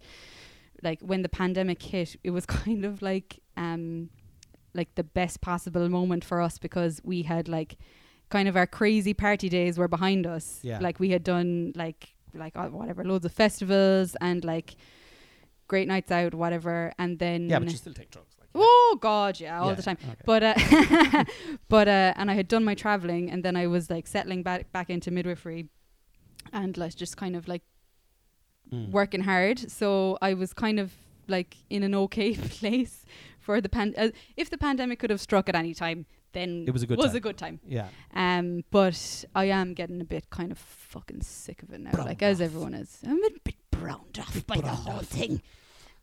like when the pandemic hit, it was kind of like um, like the best possible moment for us because we had like kind of our crazy party days were behind us. Yeah. Like we had done like like uh, whatever loads of festivals and like great nights out whatever and then Yeah, but you still take drugs. Oh god yeah all Yeah, the time okay. but uh but uh and I had done my traveling and then I was like settling back back into midwifery and like just kind of like Mm. working hard so I was kind of like in an okay place for the pan uh, if the pandemic could have struck at any time then It was a good was time. a good time Yeah. um but I am getting a bit kind of fucking sick of it now Browned like as everyone is I'm a bit browned off by the whole off. thing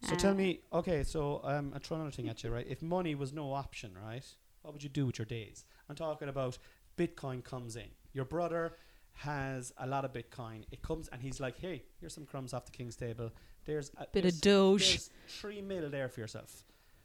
So Uh, tell me, okay, so um, I'm throwing another thing at you, right? If money was no option, right, what would you do with your days? I'm talking about Bitcoin comes in. Your brother has a lot of Bitcoin. It comes and he's like, hey, here's some crumbs off the king's table. There's a bit there's, of doge there's three mil there for yourself.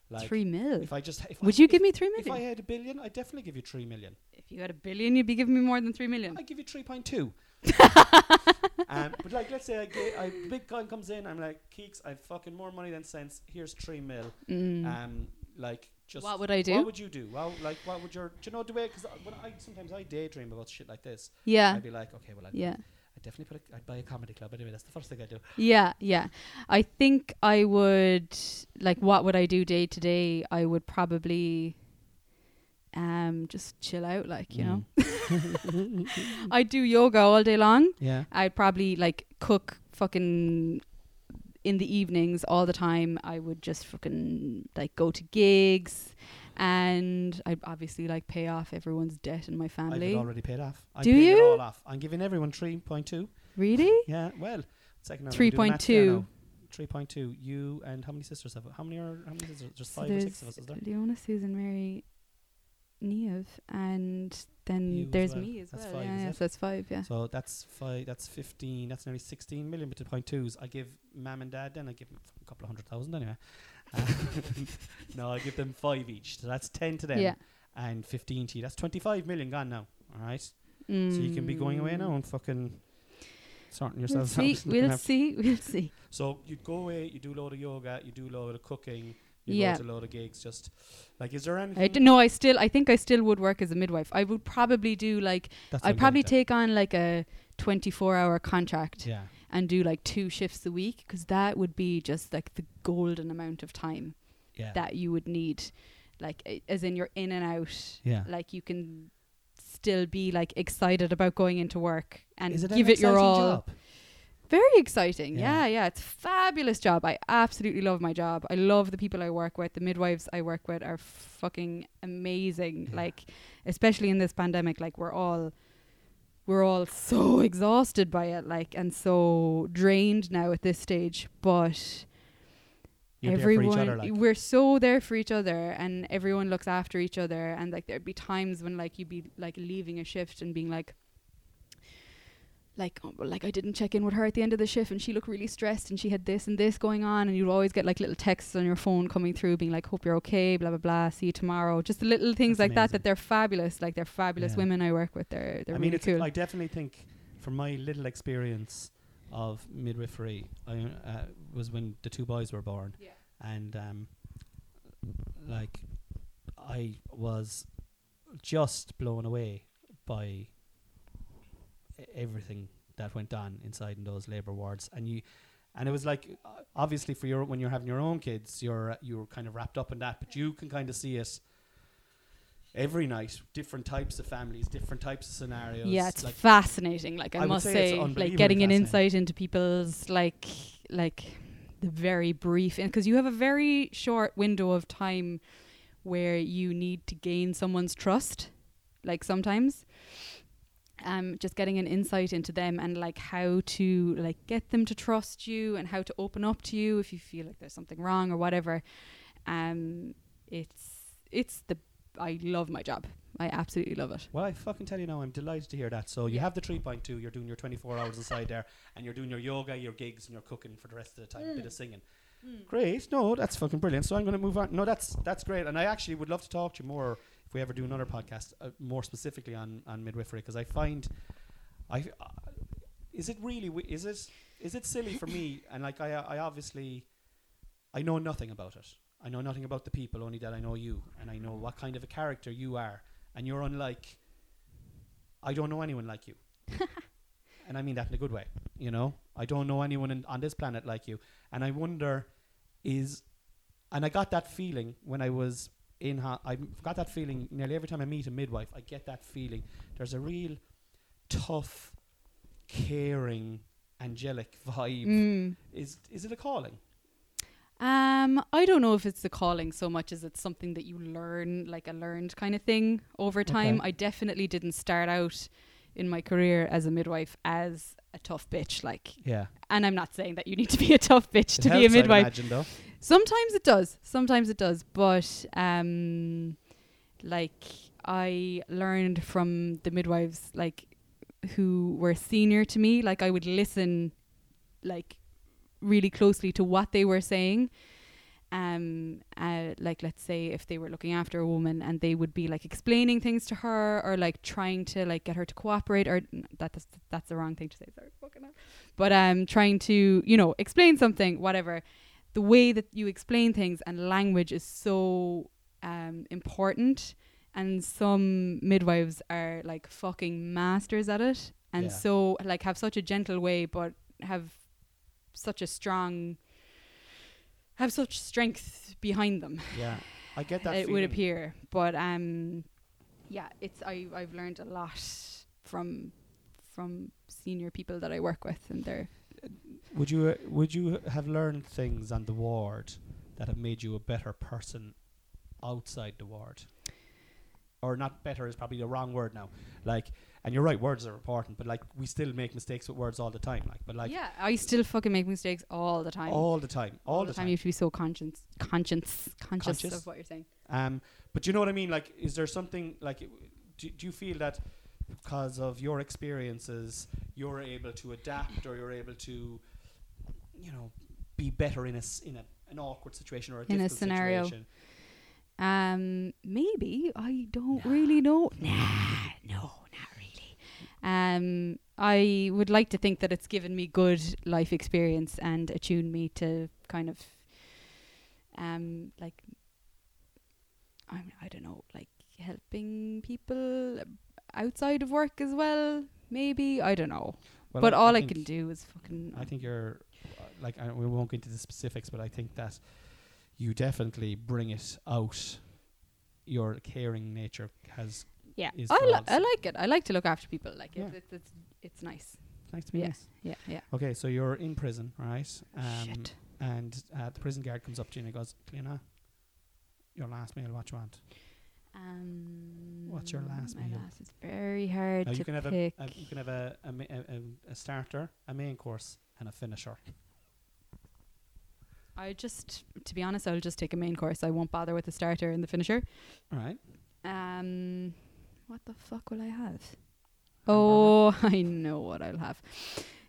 Like, three mil If I just, if would I, you give me three If I had a billion, I'd definitely give you three million. if you had a billion you'd be giving me more than three million I'd give you three point two. um, but like, let's say I get, I Bitcoin comes in, I'm like, Keeks, I've fucking more money than sense. Here's three mil. Mm. Um, like just what would I do What would you do? Well, like, what would your? Do you know the way? Because when I sometimes I daydream about shit like this. yeah I'd be like, okay, well, I'd, yeah I'd definitely put. A, I'd buy a comedy club anyway. That's the first thing I do. Yeah, yeah. I think I would like what would I do day to day? I would probably um just chill out like, you know. I'd do yoga all day long. Yeah. I'd probably like cook fucking in the evenings all the time. I would just fucking like go to gigs and I'd obviously like pay off everyone's debt in my family. I've already paid off. I'm Do you? all off. I'm giving everyone three point two. Really? Yeah. Well, second. 3.2. Three point two. You and how many sisters have? How many are? How many sisters? Just So five or six of us, is there? Leona, Susan, Mary, Neve, and then You as there's well. me as That's well. five, yeah, yeah, so that's five. Yeah. So that's five. That's fifteen. That's nearly sixteen million the point twos. I give mum and dad. Then I give them a couple of hundred thousand anyway. No, I give them five each. So that's ten to them. Yeah. And fifteen to you. That's twenty-five million gone now. All right. So you can be going away now mm. and fucking sorting We'll yourselves see. out. We'll see. We'll see. So you go away. You do a load of yoga. You do a load of cooking. You Yeah. go to a load of gigs. Just like, is there anything? I don't know. I still. I think I still would work as a midwife. I would probably do like. That's I'd probably take on like a 24-hour contract. Yeah. and do like two shifts a week because that would be just like the golden amount of time Yeah. that you would need, like a- as in you're in and out. yeah. Like you can still be like excited about going into work and is it an give it your all. Job? Very exciting. Yeah. Yeah. yeah, It's a fabulous job. I absolutely love my job. I love the people I work with. The midwives I work with are fucking amazing. Yeah. Like especially in this pandemic, like we're all we're all so exhausted by it, like and so drained now at this stage. But You're everyone other, like. we're so there for each other and everyone looks after each other and like there'd be times when like you'd be like leaving a shift and being like like oh, like I didn't check in with her at the end of the shift and she looked really stressed and she had this and this going on and you'd always get like little texts on your phone coming through being like hope you're okay blah blah blah see you tomorrow just the little things That's like that amazing. that they're fabulous like they're fabulous Yeah. women I work with they're they're I mean, really it's cool I definitely think, from my little experience of midwifery, I uh, was when the two boys were born, Yeah. and um, like I was just blown away by everything that went on inside in those labor wards, and you. And it was like, uh, obviously, for your when you're having your own kids, you're you're kind of wrapped up in that, but you can kind of see it every night, different types of families, different types of scenarios. Yeah, it's like fascinating. Like I, I must say say, like getting an insight into people's like like the very brief because you have a very short window of time where you need to gain someone's trust. Like sometimes, um, just getting an insight into them and like how to like get them to trust you and how to open up to you if you feel like there's something wrong or whatever. Um, it's it's the I love my job. I absolutely love it. Well, I fucking tell you now, I'm delighted to hear that. So you Yeah. have the 3.2, you're doing your 24 hours inside there, and you're doing your yoga, your gigs, and you're cooking for the rest of the time, a Mm. bit of singing. Great. No, that's fucking brilliant. So I'm going to move on. No, that's that's great. And I actually would love to talk to you more we ever do another podcast, uh, more specifically on, on midwifery, because I find, I uh, is it really wi- is it is it silly for me? And like I I obviously, I know nothing about it. I know nothing about the people, only that I know you, and I know what kind of a character you are, and you're unlike. I don't know anyone like you, and I mean that in a good way. You know, I don't know anyone in, on this planet like you, and I wonder, is, and I got that feeling when I was in. Ha- I've got that feeling nearly every time I meet a midwife. I get that feeling. There's a real tough, caring, angelic vibe. Mm. Is is it a calling? Um, I don't know if it's a calling so much as it's something that you learn, like a learned kind of thing over time. Okay. I definitely didn't start out in my career as a midwife as a tough bitch, like. Yeah. And I'm not saying that you need to be a tough bitch It to be a midwife. imagine. Sometimes it does. Sometimes it does. But um like I learned from the midwives like who were senior to me, like I would listen like really closely to what they were saying. Um uh, like let's say if they were looking after a woman and they would be like explaining things to her or like trying to like get her to cooperate or n- that that's, that's the wrong thing to say sorry fucking hell. but um trying to you know explain something whatever the way that you explain things and language is so um, important and some midwives are like fucking masters at it and Yeah. so like have such a gentle way but have such a strong have such strength behind them Yeah. I get that. it would appear but um yeah it's I, i've learned a lot from from senior people that i work with and they're Would you uh, would you have learned things on the ward that have made you a better person outside the ward? Or not better is probably the wrong word now. Like, and you're right, words are important, but like we still make mistakes with words all the time. Like, but like yeah i still fucking make mistakes all the time all the time, all, the time. you have to be so conscious, conscious, conscious, Conscious? of what you're saying. Um, but you know what I mean? Like, is there something like? Do, do you feel that because of your experiences, you're able to adapt, or you're able to, you know, be better in a in a, an awkward situation or a In a difficult scenario. situation? Um, maybe I don't really know. Nah, no. Um, I would like to think that it's given me good life experience and attuned me to kind of, um, like, I I don't know, like helping people outside of work as well. Maybe I don't know, Well, but all I, can do is fucking. I think you're uh, like I, we won't get into the specifics, but I think that you definitely bring it out. Your caring nature has Yeah, is I, li- I like it. I like to look after people. Like Yeah. it's it's it's nice. nice to be Yeah. nice. Yeah, yeah. Okay, so you're in prison, right? Um, Shit. And uh, the prison guard comes up to you and he goes, Cleona, your last meal, what you want? Um, What's your last my meal? last? It's very hard Now to you can have a, a you can have a a, ma- a, a, a starter, a main course, and a finisher. I just, to be honest, I'll just take a main course. I won't bother with the starter and the finisher. All right. Um, what the fuck will I have? Oh, I know what I'll have.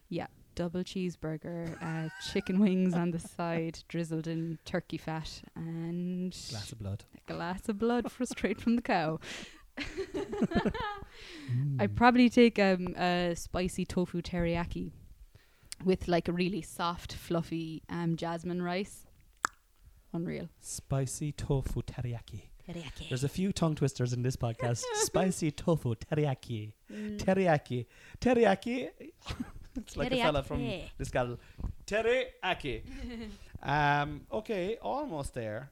Yeah, double cheeseburger, uh, chicken wings on the side, drizzled in turkey fat, and Glass of blood. a glass of blood for straight from the cow. Mm. I'd probably take um, a spicy tofu teriyaki with like a really soft, fluffy um, jasmine rice. Unreal. Spicy tofu teriyaki. Teriyaki. There's a few tongue twisters in this podcast. Spicy tofu teriyaki. Mm. Teriyaki. Teriyaki. it's like a fella from this guy, Teriyaki. um, okay, almost there.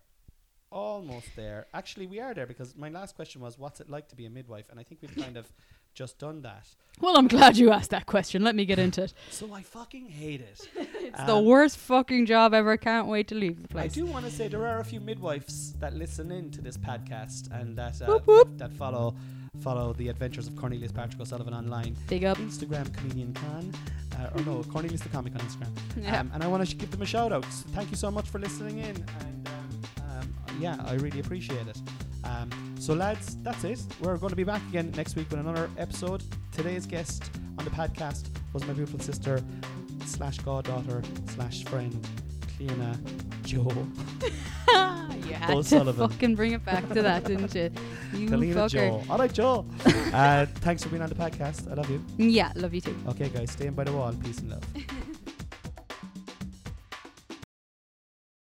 Almost there. Actually, we are there because my last question was, "What's it like to be a midwife?" And I think we've kind of just done that. Well, I'm glad you asked that question. Let me get into it. So I fucking hate it. It's the Um, worst fucking job ever. Can't wait to leave the place. I do want to say there are a few midwives that listen in to this podcast and that uh, Whoop, whoop. That, that follow follow the adventures of Cornelius Patrick O'Sullivan online. Big up. Instagram comedian Con, uh, or no, Cornelius the comic on Instagram. Yeah. Um, and I want to give them a shout out. Thank you so much for listening in, and um, um, yeah, I really appreciate it. Um, so lads, that's it. We're going to be back again next week with another episode. Today's guest on the podcast was my beautiful sister slash goddaughter slash friend, Cleona Joe. you had to fucking bring it back to that, didn't you? You Cleona fucker. Joe. All right, Joe. uh, thanks for being on the podcast. I love you. Yeah, love you too. Okay, guys, staying by the wall. Peace and love.